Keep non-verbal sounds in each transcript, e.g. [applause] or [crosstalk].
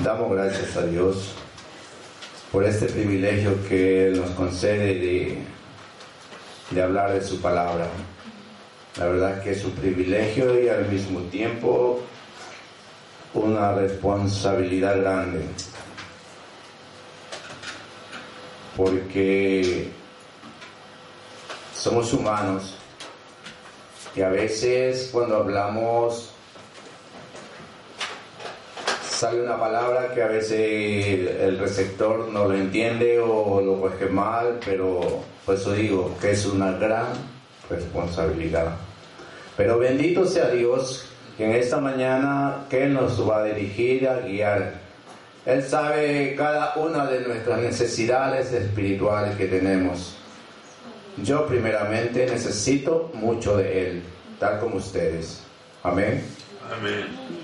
Damos gracias a Dios por este privilegio que nos concede de, de hablar de su palabra. La verdad que es un privilegio y al mismo tiempo una responsabilidad grande. Porque somos humanos y a veces cuando hablamos sale una palabra que a veces el receptor no lo entiende o lo coge mal, pero por eso digo que es una gran responsabilidad. Pero bendito sea Dios que en esta mañana que nos va a dirigir, a guiar. Él sabe cada una de nuestras necesidades espirituales que tenemos. Yo primeramente necesito mucho de Él, tal como ustedes. Amén. Amén.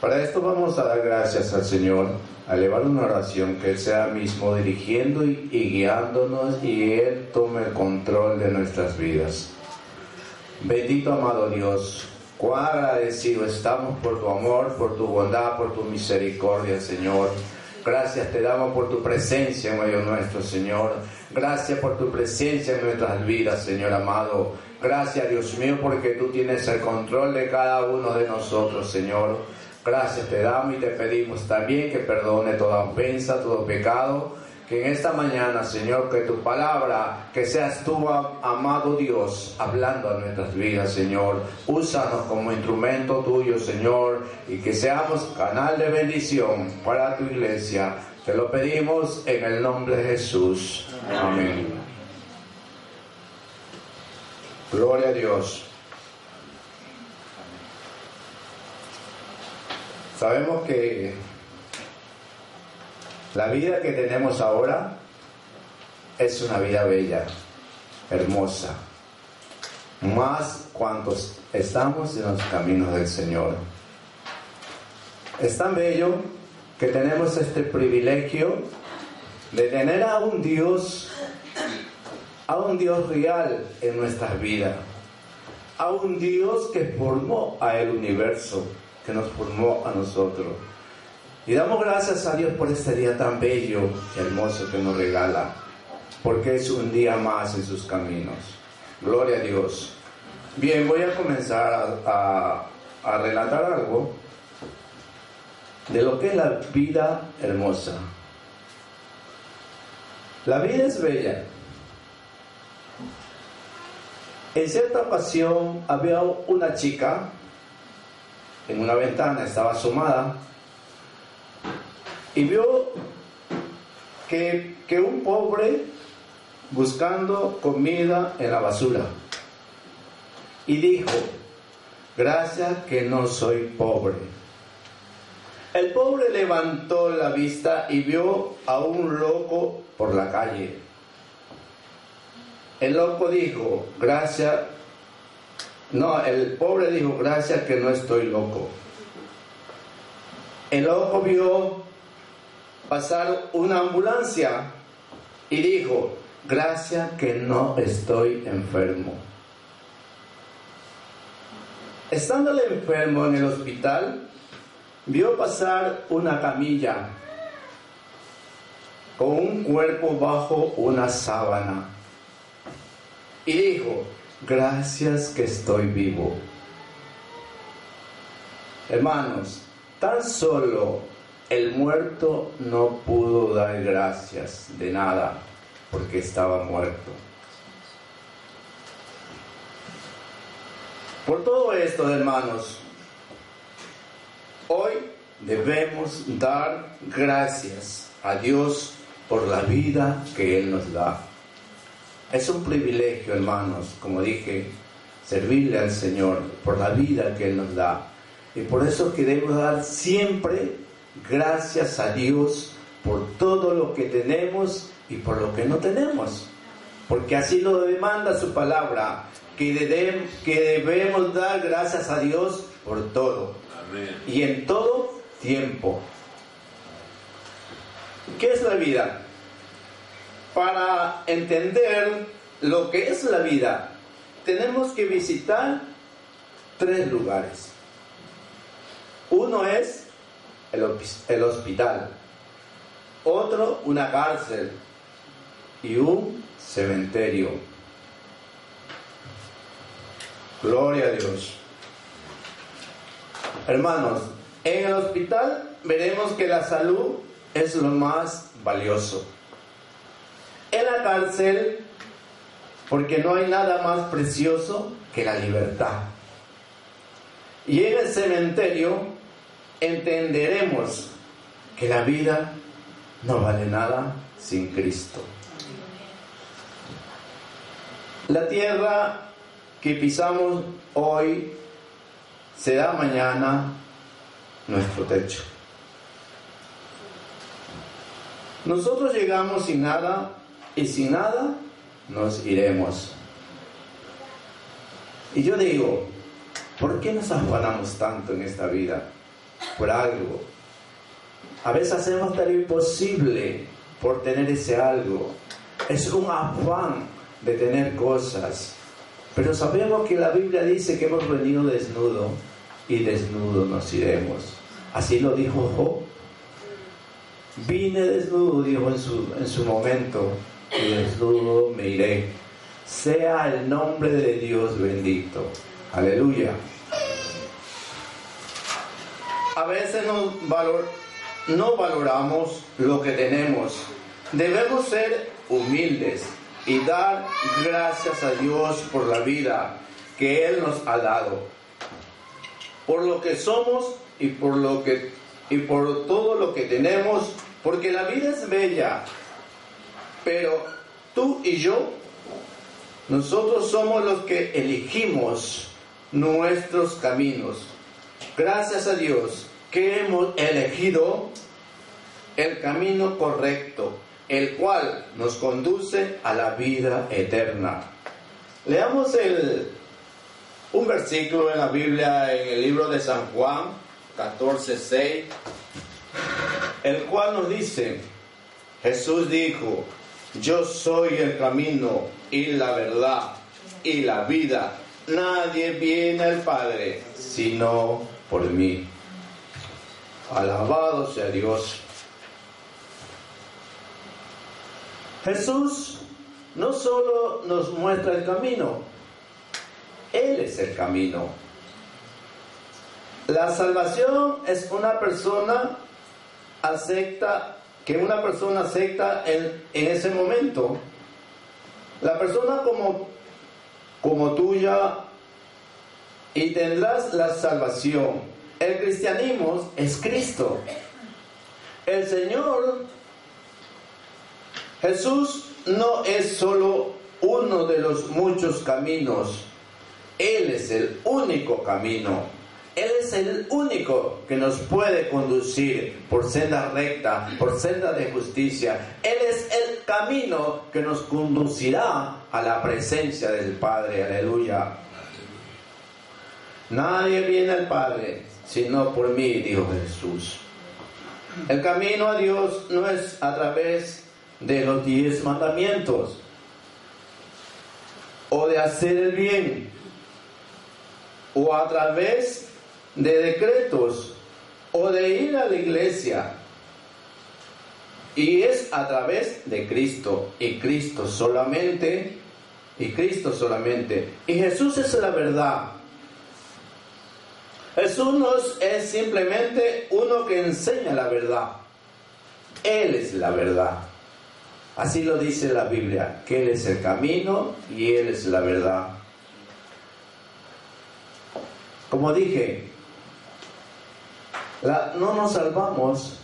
Para esto vamos a dar gracias al Señor, a elevar una oración que Él sea mismo dirigiendo y, guiándonos y Él tome el control de nuestras vidas. Bendito amado Dios, cuán agradecido estamos por tu amor, por tu bondad, por tu misericordia, Señor. Gracias te damos por tu presencia en medio nuestro, Señor. Gracias por tu presencia en nuestras vidas, Señor amado. Gracias, Dios mío, porque tú tienes el control de cada uno de nosotros, Señor. Gracias te damos y te pedimos también que perdone toda ofensa, todo pecado. Que en esta mañana, Señor, que tu palabra, que seas tú, amado Dios, hablando a nuestras vidas, Señor. Úsanos como instrumento tuyo, Señor, y que seamos canal de bendición para tu iglesia. Te lo pedimos en el nombre de Jesús. Amén. Gloria a Dios. Sabemos que la vida que tenemos ahora es una vida bella, hermosa, más cuantos estamos en los caminos del Señor. Es tan bello que tenemos este privilegio de tener a un Dios, a un Dios real en nuestras vidas, a un Dios que formó a el universo que nos formó a nosotros. Y damos gracias a Dios por este día tan bello y hermoso que nos regala, porque es un día más en sus caminos. Gloria a Dios. Bien, voy a comenzar a, relatar algo de lo que es la vida hermosa. La vida es bella. En cierta ocasión había una chica en una ventana, estaba asomada y vio que, que un pobre buscando comida en la basura. Y dijo, gracias que no soy pobre. El pobre levantó la vista y vio a un loco por la calle. El loco dijo, gracias no, el pobre dijo, gracias que no estoy loco. El loco vio pasar una ambulancia y dijo, gracias que no estoy enfermo. Estando enfermo en el hospital, vio pasar una camilla con un cuerpo bajo una sábana y dijo, gracias que estoy vivo. Hermanos, tan solo el muerto no pudo dar gracias de nada porque estaba muerto. Por todo esto, hermanos, hoy debemos dar gracias a Dios por la vida que Él nos da. Es un privilegio, hermanos, como dije, servirle al Señor por la vida que Él nos da. Y por eso queremos dar siempre gracias a Dios por todo lo que tenemos y por lo que no tenemos. Porque así lo demanda su palabra, que, que debemos dar gracias a Dios por todo. Y en todo tiempo. ¿Qué es la vida? Para entender lo que es la vida, tenemos que visitar tres lugares. Uno es el, hospital, otro una cárcel y un cementerio. Gloria a Dios. Hermanos, en el hospital veremos que la salud es lo más valioso. En la cárcel, porque no hay nada más precioso que la libertad. Y en el cementerio, entenderemos que la vida no vale nada sin Cristo. La tierra que pisamos hoy será mañana nuestro techo. Nosotros llegamos sin nada y sin nada nos iremos. Y yo digo, ¿por qué nos afanamos tanto en esta vida? por algo. A veces hacemos lo imposible por tener ese algo. Es un afán de tener cosas. Pero sabemos que la Biblia dice que hemos venido desnudo y desnudo nos iremos. Así lo dijo Job. Vine desnudo, dijo en su, en su momento, y desnudo me iré. Sea el nombre de Dios bendito. Aleluya a veces no, no valoramos lo que tenemos. Debemos ser humildes y dar gracias a Dios por la vida que Él nos ha dado, por lo que somos y por lo que y por todo lo que tenemos, porque la vida es bella. Pero tú y yo, nosotros somos los que elegimos nuestros caminos. Gracias a Dios que hemos elegido el camino correcto, el cual nos conduce a la vida eterna. Leamos un versículo en la Biblia, en el libro de San Juan 14:6, el cual nos dice, Jesús dijo, yo soy el camino y la verdad y la vida. Nadie viene al Padre sino por mí. Alabado sea Dios. Jesús no solo nos muestra el camino, Él es el camino. La salvación es una persona acepta, que una persona acepta en, ese momento. La persona como, como tuya y tendrás la salvación. El cristianismo es Cristo. El Señor Jesús no es solo uno de los muchos caminos. Él es el único camino. Él es el único que nos puede conducir por senda recta, por senda de justicia. Él es el camino que nos conducirá a la presencia del Padre. Aleluya. Nadie viene al Padre sino por mí, dijo Jesús. El camino a Dios no es a través de los diez mandamientos o de hacer el bien o a través de decretos o de ir a la iglesia. Y es a través de Cristo y Cristo solamente y Cristo solamente. Y Jesús es la verdad. Jesús no es simplemente uno que enseña la verdad. Él es la verdad. Así lo dice la Biblia, que Él es el camino y Él es la verdad. Como dije, no nos salvamos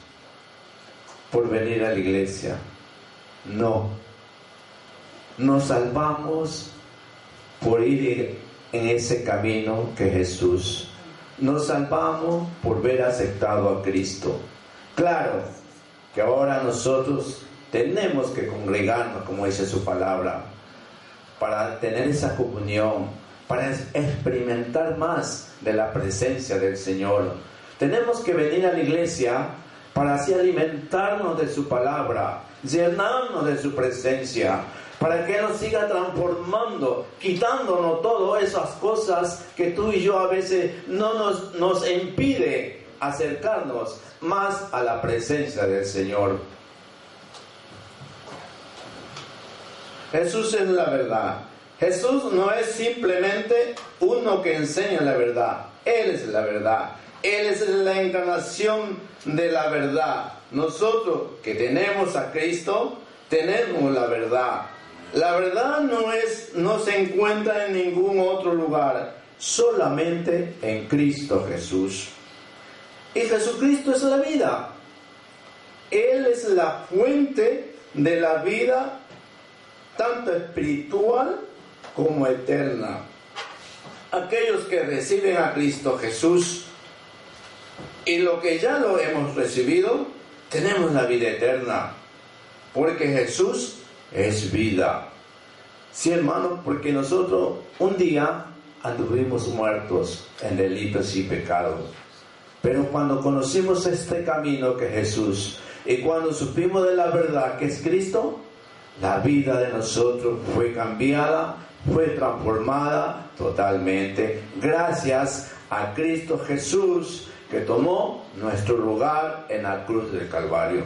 por venir a la iglesia. No. Nos salvamos por ir en ese camino que Jesús nos salvamos por ver aceptado a Cristo. Claro que ahora nosotros tenemos que congregarnos, como dice su palabra, para tener esa comunión, para experimentar más de la presencia del Señor. Tenemos que venir a la iglesia para así alimentarnos de su palabra, llenarnos de su presencia, para que nos siga transformando, quitándonos todas esas cosas que tú y yo a veces no nos, nos impide acercarnos más a la presencia del Señor. Jesús es la verdad. Jesús no es simplemente uno que enseña la verdad. Él es la verdad. Él es la encarnación de la verdad. Nosotros que tenemos a Cristo, tenemos la verdad. La verdad no es no se encuentra en ningún otro lugar, solamente en Cristo Jesús. Y Jesucristo es la vida. Él es la fuente de la vida, tanto espiritual como eterna. Aquellos que reciben a Cristo Jesús y lo que ya lo hemos recibido, tenemos la vida eterna. Porque Jesús es vida. Sí, hermano, porque nosotros un día anduvimos muertos en delitos y pecados pero cuando conocimos este camino que es Jesús y cuando supimos de la verdad que es Cristo, la vida de nosotros fue cambiada, fue transformada totalmente gracias a Cristo Jesús que tomó nuestro lugar en la cruz del Calvario.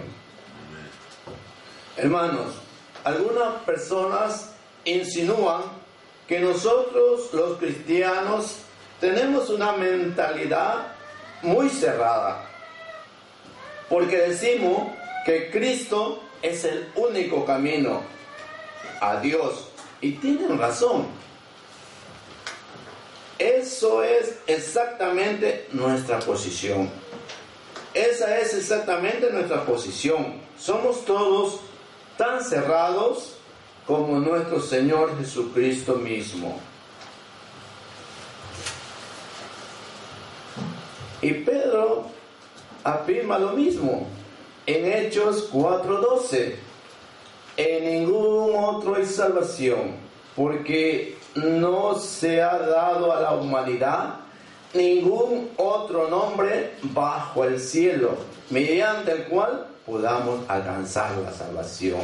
Hermanos, algunas personas insinúan que nosotros los cristianos tenemos una mentalidad muy cerrada. Porque decimos que Cristo es el único camino a Dios. Y tienen razón. Eso es exactamente nuestra posición. Esa es exactamente nuestra posición. Somos todos tan cerrados como nuestro Señor Jesucristo mismo. Y Pedro afirma lo mismo en Hechos 4:12. En ningún otro hay salvación, porque no se ha dado a la humanidad ningún otro nombre bajo el cielo, mediante el cual podamos alcanzar la salvación.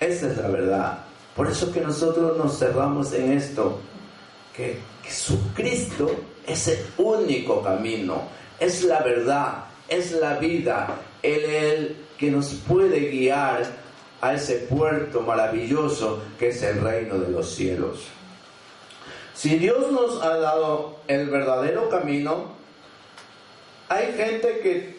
Esa es la verdad. Por eso que nosotros nos cerramos en esto, que Jesucristo es el único camino, es la verdad, es la vida, Él es el que nos puede guiar a ese puerto maravilloso que es el reino de los cielos. Si Dios nos ha dado el verdadero camino, hay gente que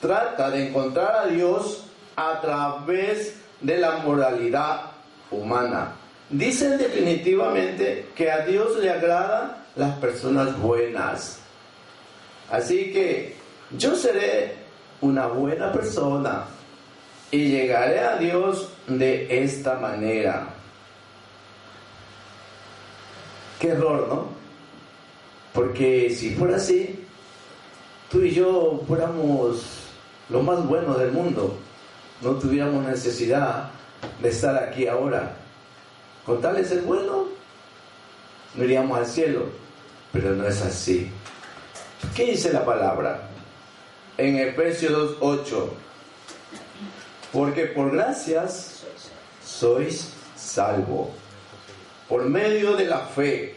trata de encontrar a Dios a través de la moralidad humana. Dicen definitivamente que a Dios le agrada las personas buenas. Así que yo seré una buena persona y llegaré a Dios de esta manera. Qué error, ¿no? Porque si fuera así, tú y yo fuéramos lo más bueno del mundo, no tuviéramos necesidad de estar aquí ahora. Con tal es el bueno, no iríamos al cielo pero no es así. ¿Qué dice la palabra? En Efesios 2.8, porque por gracias sois salvo, por medio de la fe.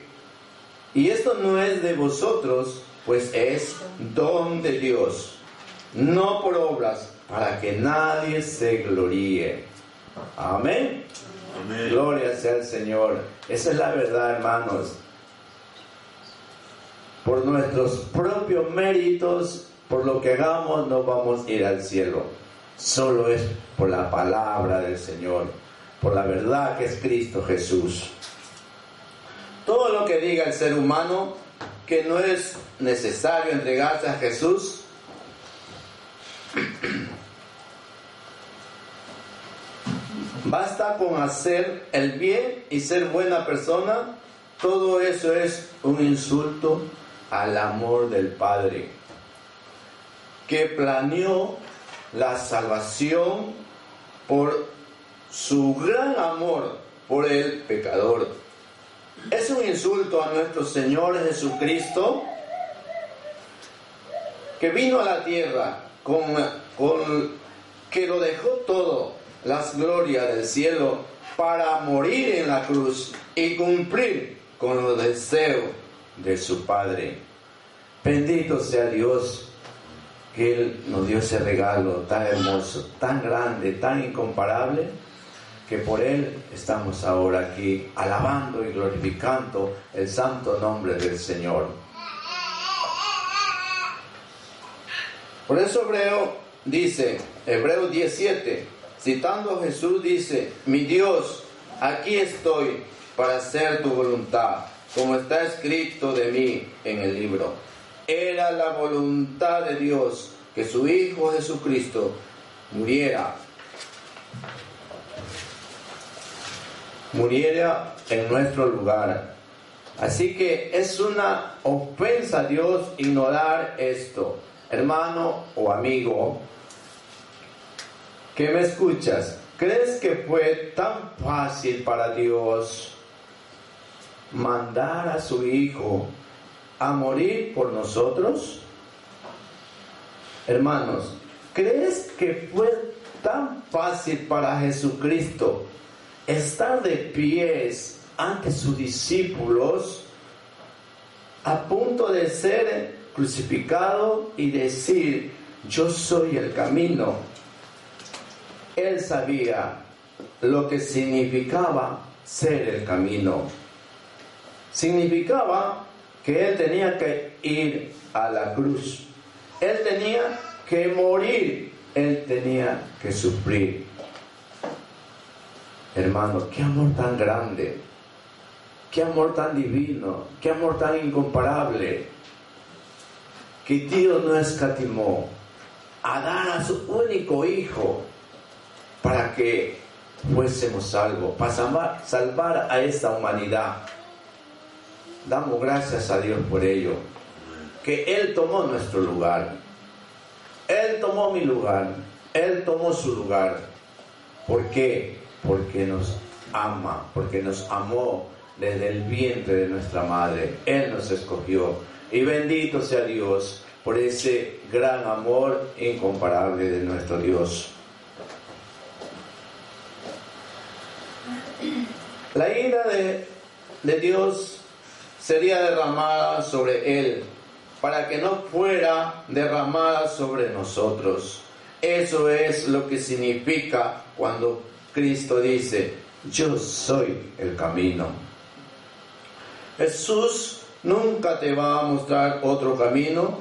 Y esto no es de vosotros, pues es don de Dios, no por obras, para que nadie se gloríe. Amén. Amén. Gloria sea al Señor. Esa es la verdad, hermanos por nuestros propios méritos, por lo que hagamos, no vamos a ir al cielo. Solo es por la palabra del Señor, por la verdad que es Cristo Jesús. Todo lo que diga el ser humano que no es necesario entregarse a Jesús, [clears throat] basta con hacer el bien y ser buena persona, todo eso es un insulto al amor del Padre, que planeó la salvación por su gran amor por el pecador. Es un insulto a nuestro Señor Jesucristo que vino a la tierra con, con que lo dejó todo, las glorias del cielo, para morir en la cruz y cumplir con los deseos de su Padre. Bendito sea Dios que Él nos dio ese regalo tan hermoso, tan grande, tan incomparable, que por Él estamos ahora aquí alabando y glorificando el santo nombre del Señor. Por eso Hebreo dice, Hebreo 17, citando a Jesús, dice, mi Dios, aquí estoy para hacer tu voluntad, como está escrito de mí en el libro. Era la voluntad de Dios que su Hijo Jesucristo muriera. Muriera en nuestro lugar. Así que es una ofensa a Dios ignorar esto hermano o amigo que me escuchas, ¿crees que fue tan fácil para Dios mandar a su Hijo a morir por nosotros? Hermanos, ¿crees que fue tan fácil para Jesucristo estar de pies ante sus discípulos a punto de ser crucificado y decir, yo soy el camino. Él sabía lo que significaba ser el camino. Significaba que él tenía que ir a la cruz. Él tenía que morir. Él tenía que sufrir. Hermano, qué amor tan grande. Qué amor tan divino. Qué amor tan incomparable que Dios no escatimó a dar a su único hijo para que fuésemos salvos, para salvar, salvar a esta humanidad. Damos gracias a Dios por ello, que Él tomó nuestro lugar, Él tomó mi lugar, Él tomó su lugar. ¿Por qué? Porque nos ama, porque nos amó desde el vientre de nuestra madre. Él nos escogió y bendito sea Dios por ese gran amor incomparable de nuestro Dios. La ira de, de Dios sería derramada sobre él para que no fuera derramada sobre nosotros. Eso es lo que significa cuando Cristo dice, yo soy el camino. Jesús nunca te va a mostrar otro camino.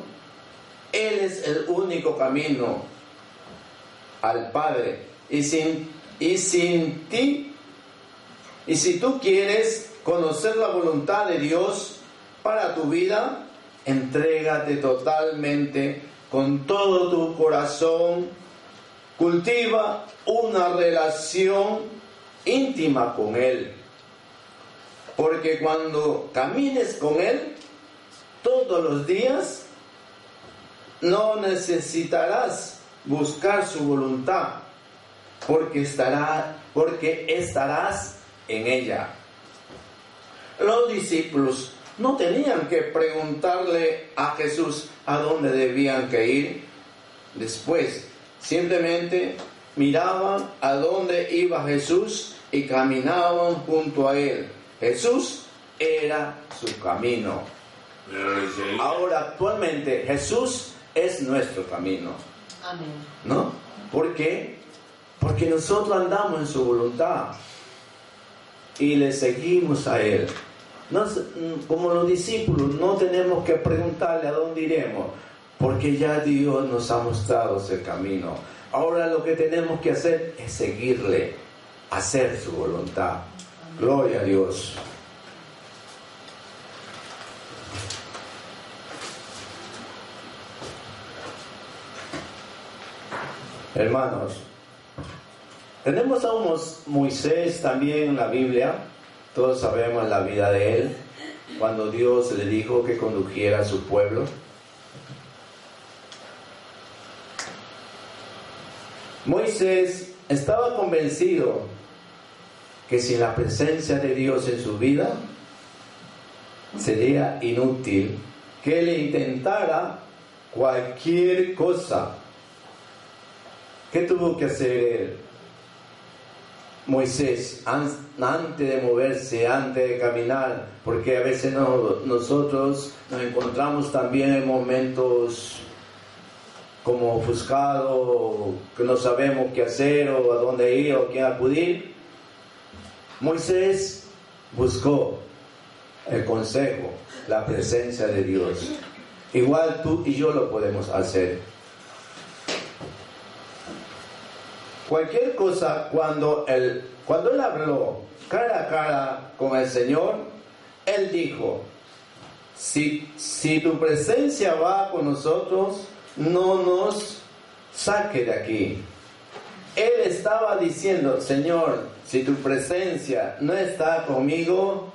Él es el único camino al Padre. Y sin, y sin ti, y si tú quieres conocer la voluntad de Dios para tu vida, entrégate totalmente con todo tu corazón. Cultiva una relación íntima con Él. Porque cuando camines con Él todos los días, no necesitarás buscar su voluntad, porque, porque estarás en ella. Los discípulos no tenían que preguntarle a Jesús a dónde debían que ir después. Simplemente miraban a dónde iba Jesús y caminaban junto a él. Jesús era su camino. Ahora actualmente Jesús es nuestro camino. Amén. ¿No? ¿Por qué? Porque nosotros andamos en su voluntad y le seguimos a Él. Como los discípulos, no tenemos que preguntarle a dónde iremos, porque ya Dios nos ha mostrado ese camino. Ahora lo que tenemos que hacer es seguirle, hacer su voluntad. Gloria a Dios. Hermanos, tenemos a Moisés también en la Biblia, todos sabemos la vida de él, cuando Dios le dijo que condujera a su pueblo? Moisés estaba convencido que sin la presencia de Dios en su vida sería inútil que él intentara cualquier cosa. ¿Qué tuvo que hacer? Moisés antes de moverse, antes de caminar, porque a veces nosotros nos encontramos también en momentos como ofuscado, que no sabemos qué hacer o a dónde ir o quién acudir. Moisés buscó el consejo, la presencia de Dios. Igual tú y yo lo podemos hacer. Cualquier cosa, cuando él, cuando él habló cara a cara con el Señor, él dijo, si, si tu presencia va con nosotros, no nos saque de aquí. Él estaba diciendo, Señor, si tu presencia no está conmigo,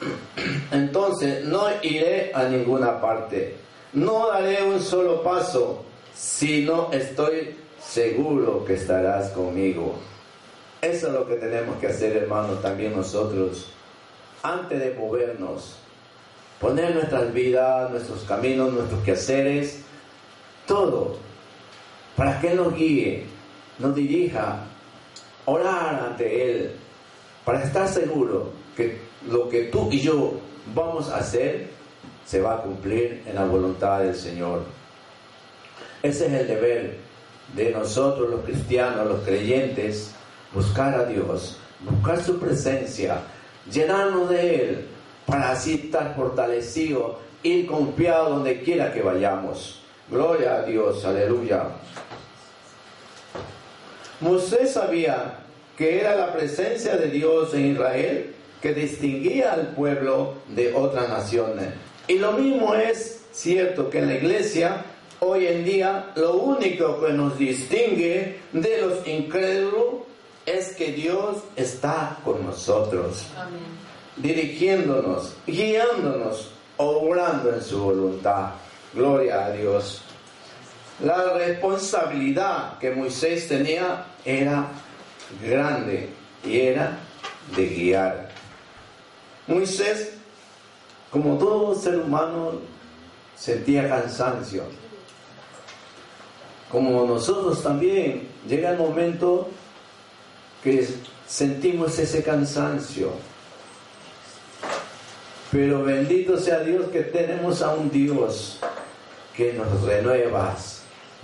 [clears throat] entonces no iré a ninguna parte. No daré un solo paso si no estoy seguro que estarás conmigo. Eso es lo que tenemos que hacer, hermanos, también nosotros, antes de movernos. Poner nuestras vidas, nuestros caminos, nuestros quehaceres, todo, para que Él nos guíe, nos dirija, orar ante Él, para estar seguro que lo que tú y yo vamos a hacer se va a cumplir en la voluntad del Señor. Ese es el deber de nosotros los cristianos, los creyentes, buscar a Dios, buscar su presencia, llenarnos de Él, para así estar fortalecido, ir confiado donde quiera que vayamos. Gloria a Dios, aleluya. Moisés sabía que era la presencia de Dios en Israel que distinguía al pueblo de otras naciones. Y lo mismo es cierto que en la iglesia hoy en día lo único que nos distingue de los incrédulos es que Dios está con nosotros, dirigiéndonos, guiándonos, obrando en su voluntad. Gloria a Dios. La responsabilidad que Moisés tenía era grande y era de guiar. Moisés, como todo ser humano, sentía cansancio como nosotros también, llega el momento que sentimos ese cansancio. Pero bendito sea Dios que tenemos a un Dios que nos renueva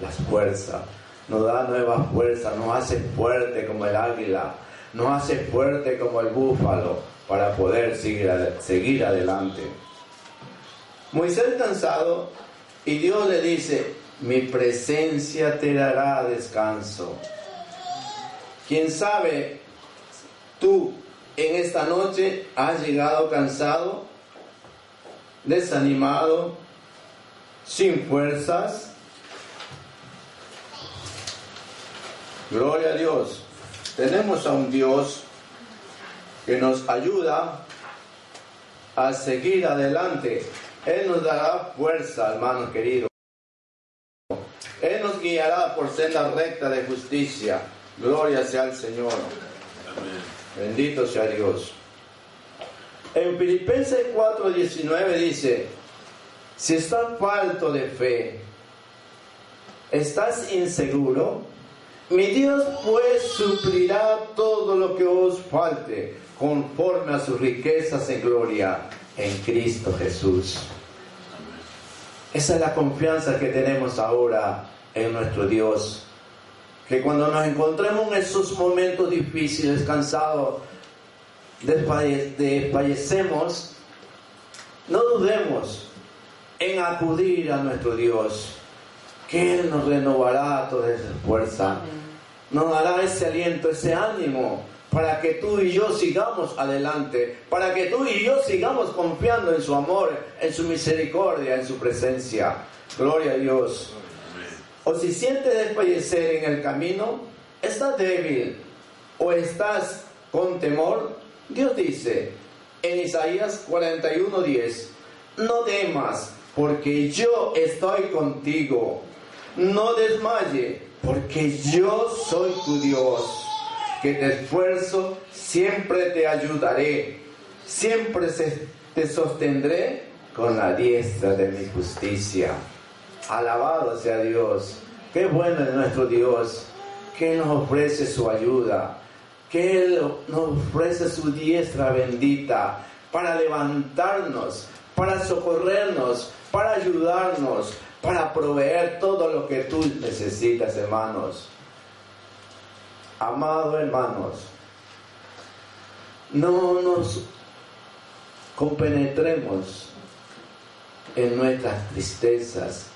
las fuerzas, nos da nueva fuerza, nos hace fuerte como el águila, nos hace fuerte como el búfalo para poder seguir, seguir adelante. Moisés cansado y Dios le dice, mi presencia te dará descanso. Quién sabe, tú en esta noche has llegado cansado, desanimado, sin fuerzas. Gloria a Dios. Tenemos a un Dios que nos ayuda a seguir adelante. Él nos dará fuerza, hermano querido. Guiará por senda recta de justicia. Gloria sea al Señor. Bendito sea Dios. En Filipenses 4:19 dice, si estás falto de fe, estás inseguro, mi Dios pues suplirá todo lo que os falte conforme a sus riquezas en gloria en Cristo Jesús. Esa es la confianza que tenemos ahora en nuestro Dios. Que cuando nos encontremos en esos momentos difíciles, cansados, desfallecemos, no dudemos en acudir a nuestro Dios, que Él nos renovará toda esa fuerza, nos dará ese aliento, ese ánimo para que tú y yo sigamos adelante, para que tú y yo sigamos confiando en su amor, en su misericordia, en su presencia. Gloria a Dios. O si sientes desfallecer en el camino, estás débil o estás con temor, Dios dice, en Isaías 41:10, no temas, porque yo estoy contigo. No desmaye, porque yo soy tu Dios, que te esfuerzo, siempre te ayudaré, siempre te sostendré con la diestra de mi justicia. Alabado sea Dios. Qué bueno es nuestro Dios, que nos ofrece su ayuda, que Él nos ofrece su diestra bendita para levantarnos, para socorrernos, para ayudarnos, para proveer todo lo que tú necesitas, hermanos. Amados hermanos, no nos compenetremos en nuestras tristezas,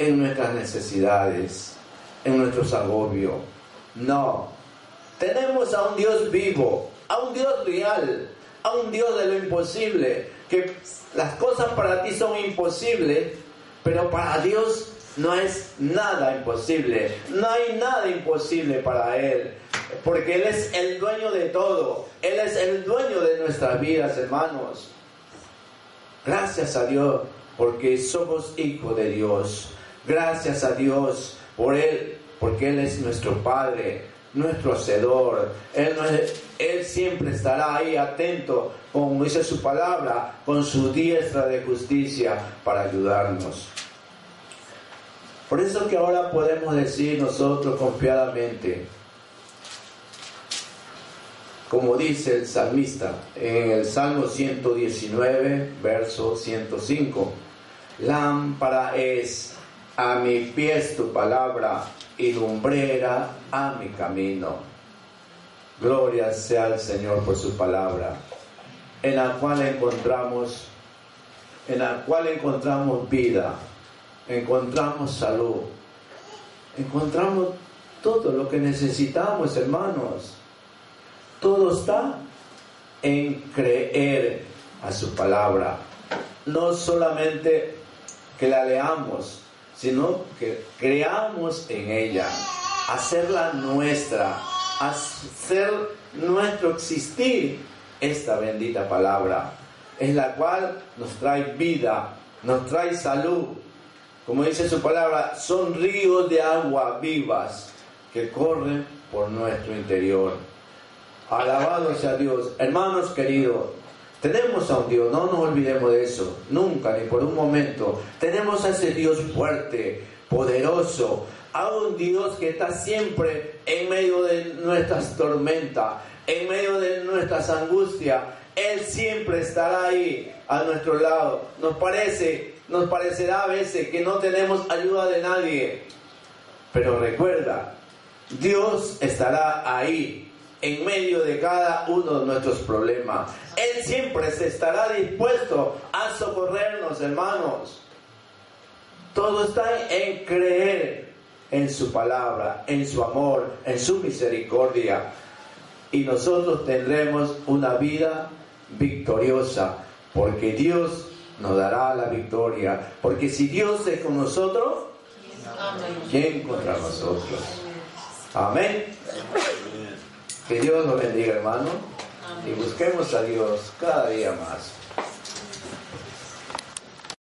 en nuestras necesidades, en nuestros agobios. No, tenemos a un Dios vivo, a un Dios real, a un Dios de lo imposible, que las cosas para ti son imposibles, pero para Dios no es nada imposible, no hay nada imposible para Él, porque Él es el dueño de todo, Él es el dueño de nuestras vidas, hermanos. Gracias a Dios porque somos hijos de Dios. Gracias a Dios por Él, porque Él es nuestro Padre, nuestro Hacedor. Él, siempre estará ahí atento, como dice su palabra, con su diestra de justicia para ayudarnos. Por eso que ahora podemos decir nosotros confiadamente, como dice el salmista en el Salmo 119, verso 105, lámpara es a mi pies tu palabra y lumbrera a mi camino. Gloria sea al Señor por su palabra, en la cual encontramos, en la cual encontramos vida, encontramos salud, encontramos todo lo que necesitamos, hermanos. Todo está en creer a su palabra. No solamente que la leamos, sino que creamos en ella, hacerla nuestra, hacer nuestro existir esta bendita palabra, es la cual nos trae vida, nos trae salud. Como dice su palabra, son ríos de agua vivas que corren por nuestro interior. Alabado sea Dios. Hermanos queridos, tenemos a un Dios, no nos olvidemos de eso, nunca ni por un momento. Tenemos a ese Dios fuerte, poderoso, a un Dios que está siempre en medio de nuestras tormentas, en medio de nuestras angustias. Él siempre estará ahí a nuestro lado. Nos parece, nos parecerá a veces que no tenemos ayuda de nadie. Pero recuerda, Dios estará ahí en medio de cada uno de nuestros problemas. Él siempre se estará dispuesto a socorrernos, hermanos. Todo está en creer en su palabra, en su amor, en su misericordia. Y nosotros tendremos una vida victoriosa, porque Dios nos dará la victoria. Porque si Dios es con nosotros, ¿quién contra nosotros? Amén. Que Dios nos bendiga, hermano. Y busquemos a Dios cada día más.